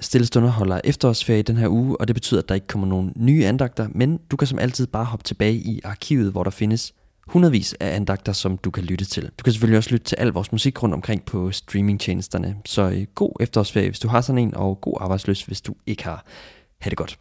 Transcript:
Stillestunder holder efterårsferie den her uge, og det betyder, at der ikke kommer nogen nye andagter, men du kan som altid bare hoppe tilbage i arkivet, hvor der findes hundredvis af andagter, som du kan lytte til. Du kan selvfølgelig også lytte til al vores musik rundt omkring på streamingtjenesterne. Så øh, god efterårsferie, hvis du har sådan en, og god arbejdsløs, hvis du ikke har. Ha' det godt.